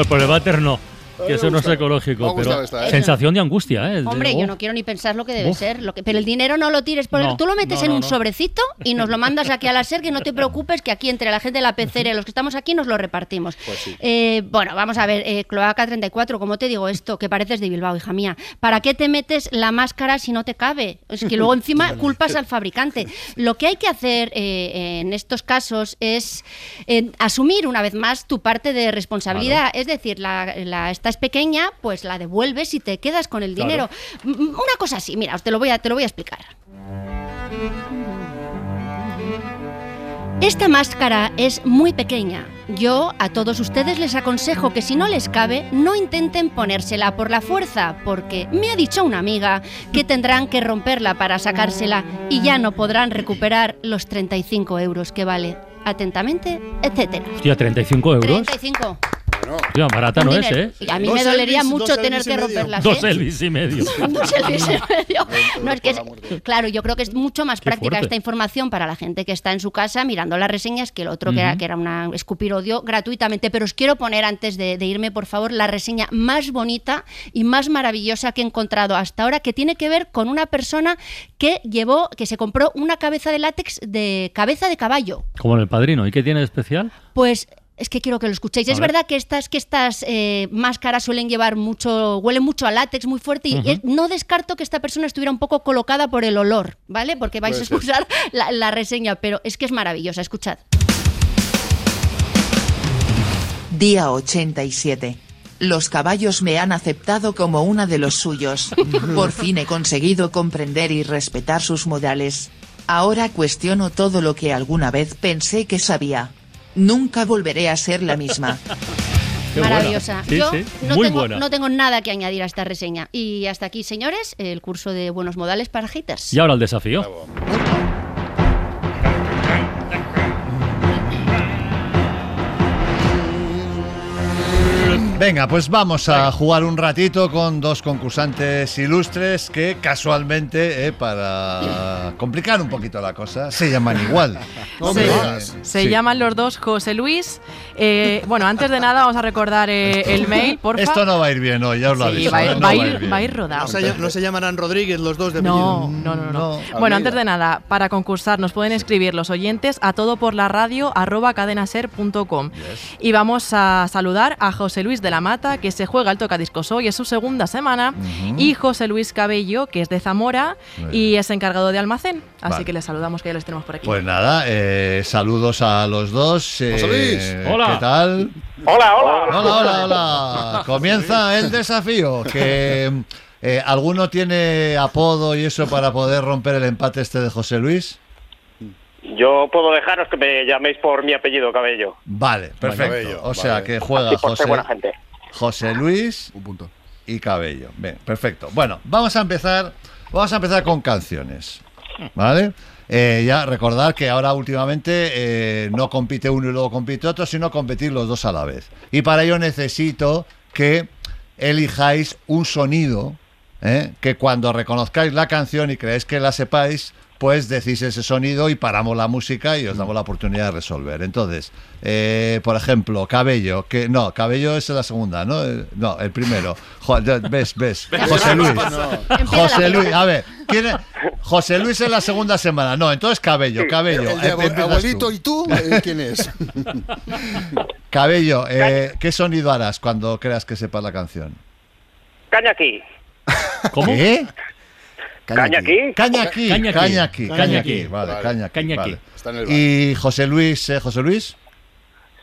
Por el váter no. Que eso no es ecológico, pero esta, ¿eh? sensación de angustia, ¿eh? De- Hombre, yo oh. no quiero ni pensar lo que debe Uf. ser. Lo que, pero el dinero no lo tires por el- Tú lo metes no, en un no. sobrecito y nos lo mandas aquí a la SER, que no te preocupes, que aquí entre la gente de la pecera y los que estamos aquí nos lo repartimos. Pues sí. Eh, bueno, vamos a ver, eh, Cloaca 34, ¿cómo te digo esto? Que pareces de Bilbao, hija mía. ¿Para qué te metes la máscara si no te cabe? Es que luego encima <laughs> culpas al fabricante. Lo que hay que hacer eh, en estos casos es eh, asumir una vez más tu parte de responsabilidad. Es decir, la, la- esta es pequeña, pues la devuelves y te quedas con el dinero. Una cosa así, mira, te lo voy a, te lo voy a explicar. Esta máscara es muy pequeña. Yo a todos ustedes les aconsejo que si no les cabe, no intenten ponérsela por la fuerza, porque me ha dicho una amiga que tendrán que romperla para sacársela y ya no podrán recuperar los 35 euros que vale. Atentamente, etcétera. Hostia, 35 euros. 35. Hostia, barata no es. ¿eh? Y a mí Dos me dolería Elvis, mucho dos tener Elvis y que medio. romperlas. <laughs> Dos. Elvis y medio. No sé, Luis, en medio. No, es que es- claro, yo creo que es mucho más Qué práctica fuerte. esta información para la gente que está en su casa mirando las reseñas que el otro que, era, que era una escupir odio gratuitamente. Pero os quiero poner antes de, de irme, por favor, la reseña más bonita y más maravillosa que he encontrado hasta ahora, que tiene que ver con una persona que llevó, que se compró una cabeza de látex de cabeza de caballo. Como en el padrino. ¿Y qué tiene de especial? Pues es que quiero que lo escuchéis. A es ver. verdad que estas, que estas eh, máscaras suelen llevar mucho, huelen mucho a látex muy fuerte y no descarto que esta persona estuviera un poco colocada por el olor, ¿vale? Porque vais Puede a escuchar <laughs> la, la reseña, pero es que es maravillosa, escuchad. Día 87. Los caballos me han aceptado como una de los suyos. <laughs> Por fin he conseguido comprender y respetar sus modales. Ahora cuestiono todo lo que alguna vez pensé que sabía. Nunca volveré a ser la misma. <laughs> Qué maravillosa. Sí, Yo sí, no, muy tengo, buena. no tengo nada que añadir a esta reseña. Y hasta aquí, señores, el curso de buenos modales para haters. Y ahora el desafío. Venga, pues vamos a jugar un ratito con dos concursantes ilustres que casualmente, eh, para complicar un poquito la cosa, se llaman igual. <laughs> Se, se sí. llaman los dos José Luis. Eh, bueno, antes de nada vamos a recordar eh, el mail, porfa. Esto no va a ir bien hoy, ya os lo Sí, aviso. va a ir- no va a ir- bien. va a ir rodado. No se, no se llamarán Rodríguez los dos de No, no, no, no. No. Bueno, antes de nada, para concursar nos pueden escribir los oyentes a todo por la radio arroba cadenaser.com. Y vamos a saludar a José Luis de la Mata, que se juega el tocadiscos hoy, es su segunda semana, y José Luis Cabello, que es de Zamora y es encargado de almacén. Así Vale. que les saludamos, que ya les tenemos por aquí. Pues nada, eh, saludos a los dos. eh, José Luis. Hola. ¿Qué tal? Hola, hola. Hola, hola, hola. Comienza el desafío. Que eh, ¿Alguno tiene apodo y eso para poder romper el empate este de José Luis? Yo puedo dejaros que me llaméis por mi apellido, Cabello. Vale, perfecto. Cabello, o sea vale. que juega José, ser buena gente. José Luis Un punto. y Cabello. Bien, perfecto. Bueno, vamos a empezar. Vamos a empezar con canciones. ¿Vale? Eh, ya recordar que ahora últimamente eh, no compite uno y luego compite otro, sino competir los dos a la vez. Y para ello necesito que elijáis un sonido ¿eh? que cuando reconozcáis la canción y creéis que la sepáis, pues decís ese sonido y paramos la música y os damos la oportunidad de resolver. Entonces, eh, por ejemplo, Cabello, que no, Cabello es la segunda, ¿no? Eh, No, el primero. Jo- ves, ves. <laughs> José Luis. José Luis, a ver, ¿quién es? José Luis es la segunda semana. No, entonces Cabello, Cabello. El de Eh, tú. abuelito y tú, ¿quién es? <laughs> Cabello, eh, ¿qué sonido harás cuando creas que sepas la canción? Caña aquí. ¿Cómo? ¿Qué? Caña aquí. Caña aquí, Caña aquí. caña aquí, Caña caña aquí. aquí, vale, Vale. caña aquí, Caña vale. el. Y José Luis, eh, José Luis.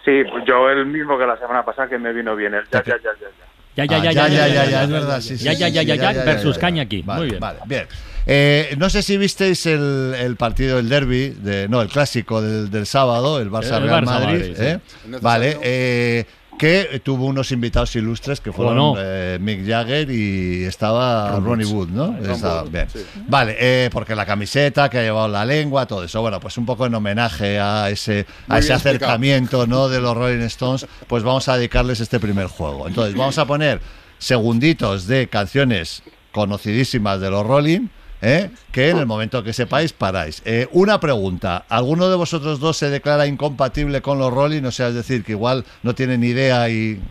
Sí, pues yo el mismo que la semana pasada que me vino bien. El ya, ya, ya, ya, ya. Ya, ya, Ah, ya, ya, ya, ya, ya, es verdad, sí, sí, Ya, sí, ya, sí, ya, ya, ya, ya, ya, versus ya, caña ya. aquí. Vale, Muy bien. Vale, bien. Eh, no sé si visteis el, el partido del derby, de, no, el clásico del, del sábado, el Barça El Real Barça Madrid, Madrid, sí. ¿eh? Vale, eh, que tuvo unos invitados ilustres que fueron no? eh, Mick Jagger y estaba Ron Ronnie Wood. ¿no? Ron Estaba- Wood, bien. sí. Vale, eh, porque la camiseta que ha llevado la lengua, todo eso, bueno, pues un poco en homenaje a ese, a ese explicado. acercamiento ¿no? de los Rolling Stones, pues vamos a dedicarles este primer juego. Entonces, vamos a poner segunditos de canciones conocidísimas de los Rolling. ¿Eh? Que en el momento que sepáis paráis. Eh, una pregunta: ¿alguno de vosotros dos se declara incompatible con los Rolling? O sea, es decir, que igual no tiene ni idea y.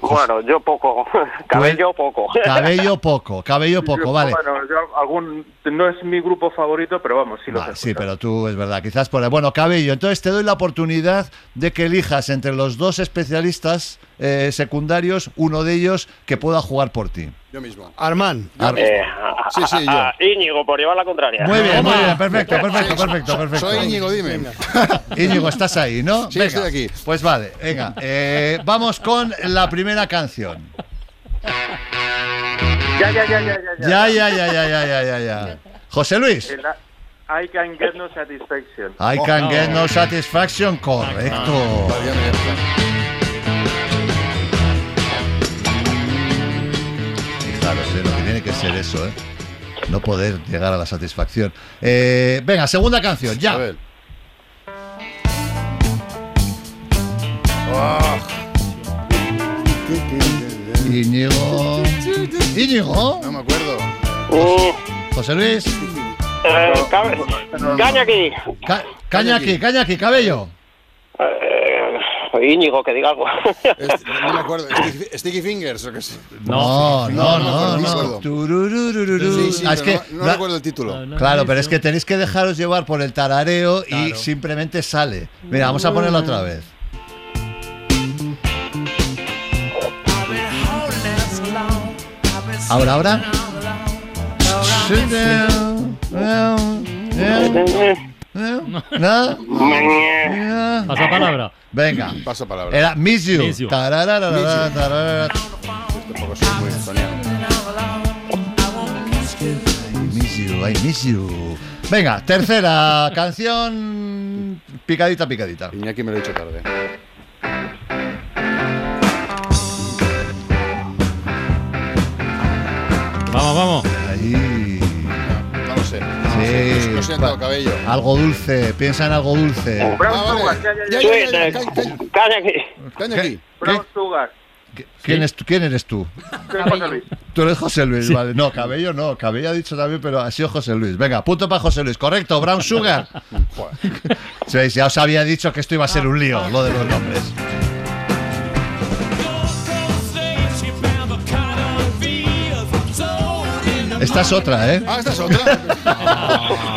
Bueno, yo poco. <laughs> Cabello poco. Cabello <laughs> poco, cabello poco, Yo, vale. Bueno, yo algún, no es mi grupo favorito, pero vamos, sí lo sí, pero tú es verdad, quizás por bueno, Cabello, entonces te doy la oportunidad de que elijas entre los dos especialistas eh, secundarios uno de ellos que pueda jugar por ti. Yo mismo. Armán. Eh, Sí, sí, yo. a- a Íñigo, por llevar la contraria. Muy bien, muy bien, perfecto, perfecto, perfecto, perfecto. Soy Íñigo, dime. <laughs> Íñigo, estás ahí, ¿no? Sí, Venga, estoy aquí. Pues vale, venga, eh, vamos con la primera canción. Ya, ya, ya, ya, ya. Ya, ya, ya, ya, ya, ya, ya, ya. José Luis. I can get no satisfaction. I can get no satisfaction, correcto. Fijaros, eh, lo que tiene que ser eso, ¿eh? No poder llegar a la satisfacción. Eh, venga, segunda canción, ya. Íñigo. Íñigo. No me acuerdo. José Luis. Eh, caña aquí. Ca- caña aquí, caña aquí, cabello. Íñigo, que diga algo. No me <laughs> acuerdo. Sticky, Sticky Fingers o qué sé. No, no, no, me no. Ah, es no, recuerdo el título. Claro, pero es que tenéis que dejaros llevar por el tarareo y simplemente sale. Mira, vamos a ponerlo otra vez. Ahora, ahora. ¿No? Pasa palabra. Venga. Paso palabra. Era Miss You. Miss You. Tarararara, Miss You. tararara. Tampoco soy muy. Miss you, I miss you. Venga, tercera <laughs> canción. Picadita, picadita. Iñaki me lo he dicho tarde. Vamos, vamos. Ahí. No lo sé. Sí. No sé todo cabello. Algo dulce, piensa en algo dulce. Ah, vale. Ya, ya, ya, ya, ya, ca- ca- <laughs> Caña aquí. Caña aquí. Brown Sugar. ¿Quién, es, tú- ¿Quién eres tú? Soy José Luis. Tú eres José Luis, vale. No, Cabello no. Cabello ha dicho también, pero ha sido José Luis. Venga, punto para José Luis. Correcto, Brown Sugar. <laughs> Sí, ya os había dicho que esto iba a ser un lío, lo de los nombres. Esta es otra, ¿eh? Ah, esta es otra.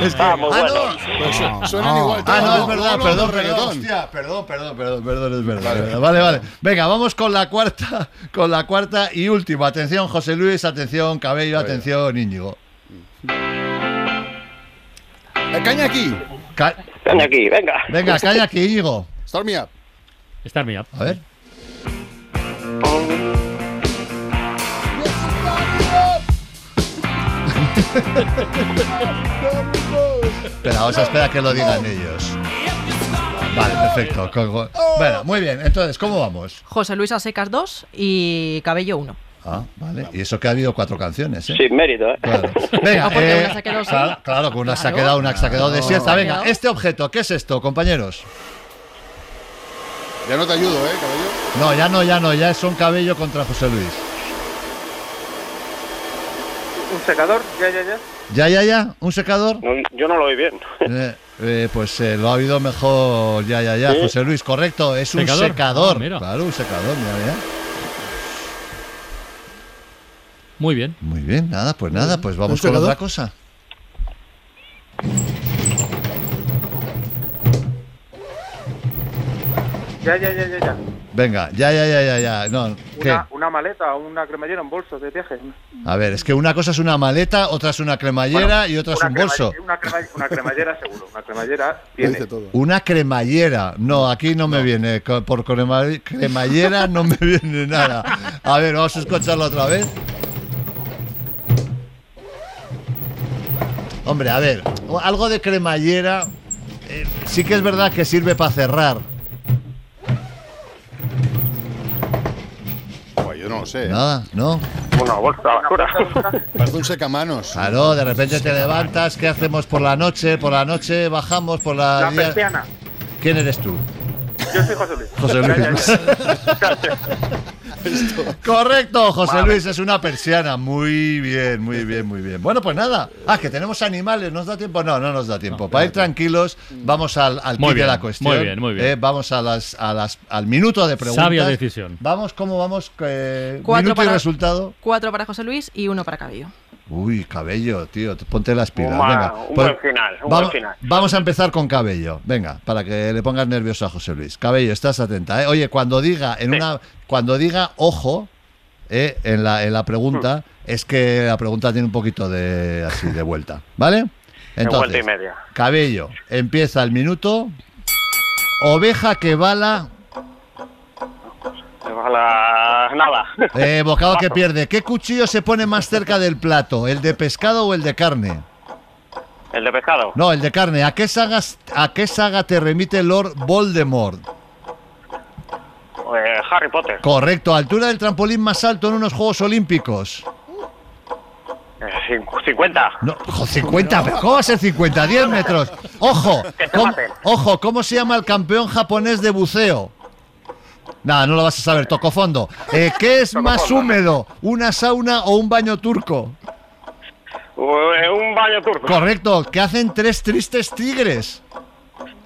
Es que- Ah, muy ah, bueno. no. Pues su- suenan igual. Ah, no, es verdad, perdón, perdón, hostia, perdón, perdón, perdón, perdón, es verdad. Vale. vale, vale, Venga, vamos con la cuarta, con la cuarta y última. Atención, José Luis, atención, Cabello, atención, Íñigo. Eh, Caña aquí. Ca- Caña aquí, venga. Venga, calla aquí, Íñigo. Start me up. Start me up. A ver. Espera, vamos a esperar a que lo digan ellos. Vale, perfecto. Bueno, muy bien. Entonces, ¿cómo vamos? José Luis a secas 2 y Cabello 1. Ah, vale. Y eso que ha habido cuatro canciones, ¿eh? Sin mérito, ¿eh? Claro. <laughs> Venga, No, eh, una se ha quedado sin. claro, claro, que una se ha quedado, una se ha quedado desierta. Venga, este objeto, ¿qué es esto, compañeros? Ya no te ayudo, ¿eh, cabello? No, ya no, ya no, ya es un cabello contra José Luis. Un secador, ya, ya, ya. Ya, ya, ya, un secador. No, yo no lo oí bien. Eh, eh, pues eh, lo ha oído mejor, ya, ya, ya, Sí. José Luis, correcto, es un ¿Secador? secador. Ah. Claro, un secador, mira, mira. Muy bien. Muy bien, nada, pues nada, pues vamos ¿Un con otra cosa. Ya, ya, ya, ya, ya. Venga, ya, ya, ya, ya, ya. No, ¿qué? Una, una maleta o una cremallera en bolso de viaje. A ver, es que una cosa es una maleta, otra es una cremallera Bueno, y otra es un bolso. Una, crema- una cremallera seguro. Una cremallera tiene. Una cremallera. No, aquí no me viene. Por crema- cremallera no me viene nada. A ver, vamos a escucharlo otra vez. Hombre, a ver, algo de cremallera eh, sí que es verdad que sirve para cerrar. Buah, yo no lo sé. ¿eh? Nada, ¿no? Una bolsa de basura. Parece un secamanos. Claro, de repente te levantas, ¿qué hacemos por la noche? Por la noche bajamos, por la... La día- persiana. ¿Quién eres tú? Yo soy José Luis. José Luis. <laughs> <laughs> Correcto, José Luis, es una persiana. Muy bien, muy bien, muy bien. Bueno, pues nada. Ah, que tenemos animales, ¿nos da tiempo? No, no nos da tiempo. Para ir tranquilos, vamos al, al Muy kit de bien, la cuestión. muy bien, muy bien. Eh, vamos a las, a las, al minuto de preguntas. Sabia decisión. Vamos, ¿cómo vamos? Eh, Cuatro minuto y para- resultado. Cuatro para José Luis y uno para Cabello. Uy, cabello, tío, te- ponte las pilas. Venga, un pues buen final, un vamos, buen final. vamos a empezar con cabello. Venga, para que le pongas nervioso a José Luis. Cabello, estás atenta. ¿eh? Oye, cuando diga en una, cuando diga ojo eh, en la en la pregunta, es que la pregunta tiene un poquito de así de vuelta, ¿vale? De vuelta y media. Cabello, empieza el minuto. Oveja que bala, Ojalá. Nada. eh, bocado que pierde. ¿Qué cuchillo se pone más cerca del plato? ¿El de pescado o el de carne? El de pescado. No, el de carne. ¿A qué saga, a qué saga te remite Lord Voldemort? Eh, Harry Potter. Correcto. Altura del trampolín más alto en unos Juegos Olímpicos. Eh, cin- 50. No, ojo, 50. ¿pero ¿Cómo va a ser 50? 10 metros. Ojo. Que te ¿cómo, maten. ojo, ¿cómo se llama el campeón japonés de buceo? Nada, no lo vas a saber. Toco fondo. Eh, ¿Qué es más húmedo? ¿Una sauna o un baño turco? Eh, un baño turco. Correcto. ¿Qué hacen tres tristes tigres?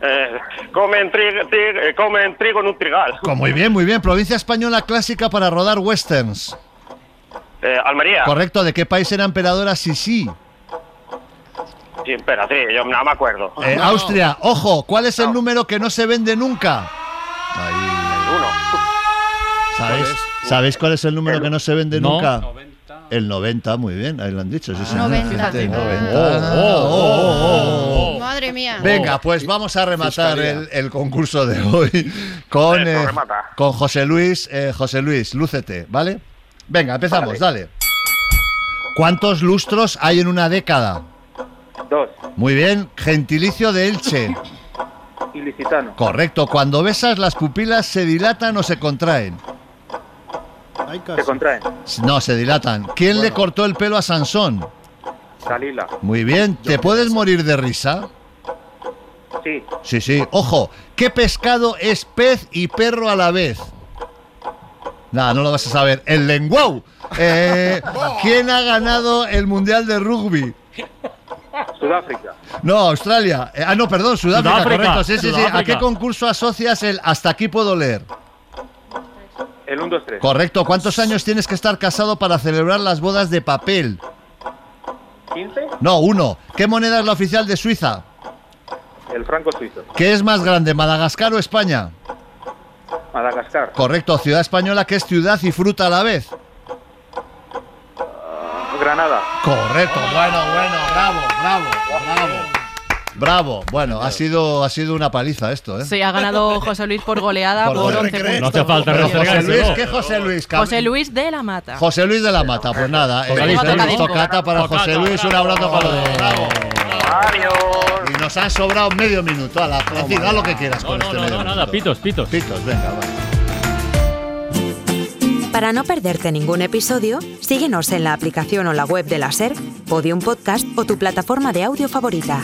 Eh, comen, tri- tri- eh, comen trigo en un trigal. Muy bien, muy bien. Provincia española clásica para rodar westerns. Eh, Almería. Correcto. ¿De qué país era emperadora Sisi? Sí, espera, sí, yo no me acuerdo. Eh, Austria. Ojo, ¿cuál es el número que no se vende nunca? Uno. ¿Sabéis, ¿Sabéis cuál es el número que no se vende No. nunca? El 90, muy bien, ahí lo han dicho. Sí, señor. 90. Fíjate, 90. Oh, oh, oh, oh. Madre mía. Venga, pues vamos a rematar el, el concurso de hoy con, eh, con José Luis. Eh, José Luis, lúcete, ¿vale? Venga, empezamos, Vale. dale. ¿Cuántos lustros hay en una década? Dos. Muy bien, gentilicio de Elche. Ilicitano. Correcto, cuando besas las pupilas se dilatan o se contraen. Ay, Se contraen. No, se dilatan. ¿Quién le cortó el pelo a Sansón? Dalila. Muy bien, ¿te puedes morir de risa? Sí. Sí, sí. Ojo, ¿qué pescado es pez y perro a la vez? Nada, no lo vas a saber. El lenguau. Eh, <laughs> ¿Quién ha ganado el Mundial de Rugby? Sudáfrica. No, Australia. Eh, ah, no, perdón, Sudáfrica, Sudáfrica, correcto. Sí, sí, sí. ¿A qué concurso asocias el hasta aquí puedo leer? El 1, 2, 3. Correcto. ¿Cuántos años tienes que estar casado para celebrar las bodas de papel? 15. No, uno. ¿Qué moneda es la oficial de Suiza? El franco suizo. ¿Qué es más grande, Madagascar o España? Madagascar. Correcto. Ciudad española que es ciudad y fruta a la vez. Granada. Correcto. Bueno, bueno, bravo, bravo, bravo. Bravo. Bueno, ha sido, ha sido una paliza esto, ¿eh? Sí, ha ganado José Luis por goleada Por por, gol. 11 puntos. No hace falta Pero José. Luis, ¿qué José Luis? José Luis de la Mata. José Luis de la Mata, pues nada, eh, tocata para José Luis, un abrazo para los dos. Bravo. Adiós. Y nos han sobrado medio minuto, ala, decid, haz lo que quieras No, con no, este no, medio no, minuto. nada, pitos, pitos. Pitos, venga, va. Para no perderte ningún episodio, síguenos en la aplicación o la web de la SER, Podium Podcast o tu plataforma de audio favorita.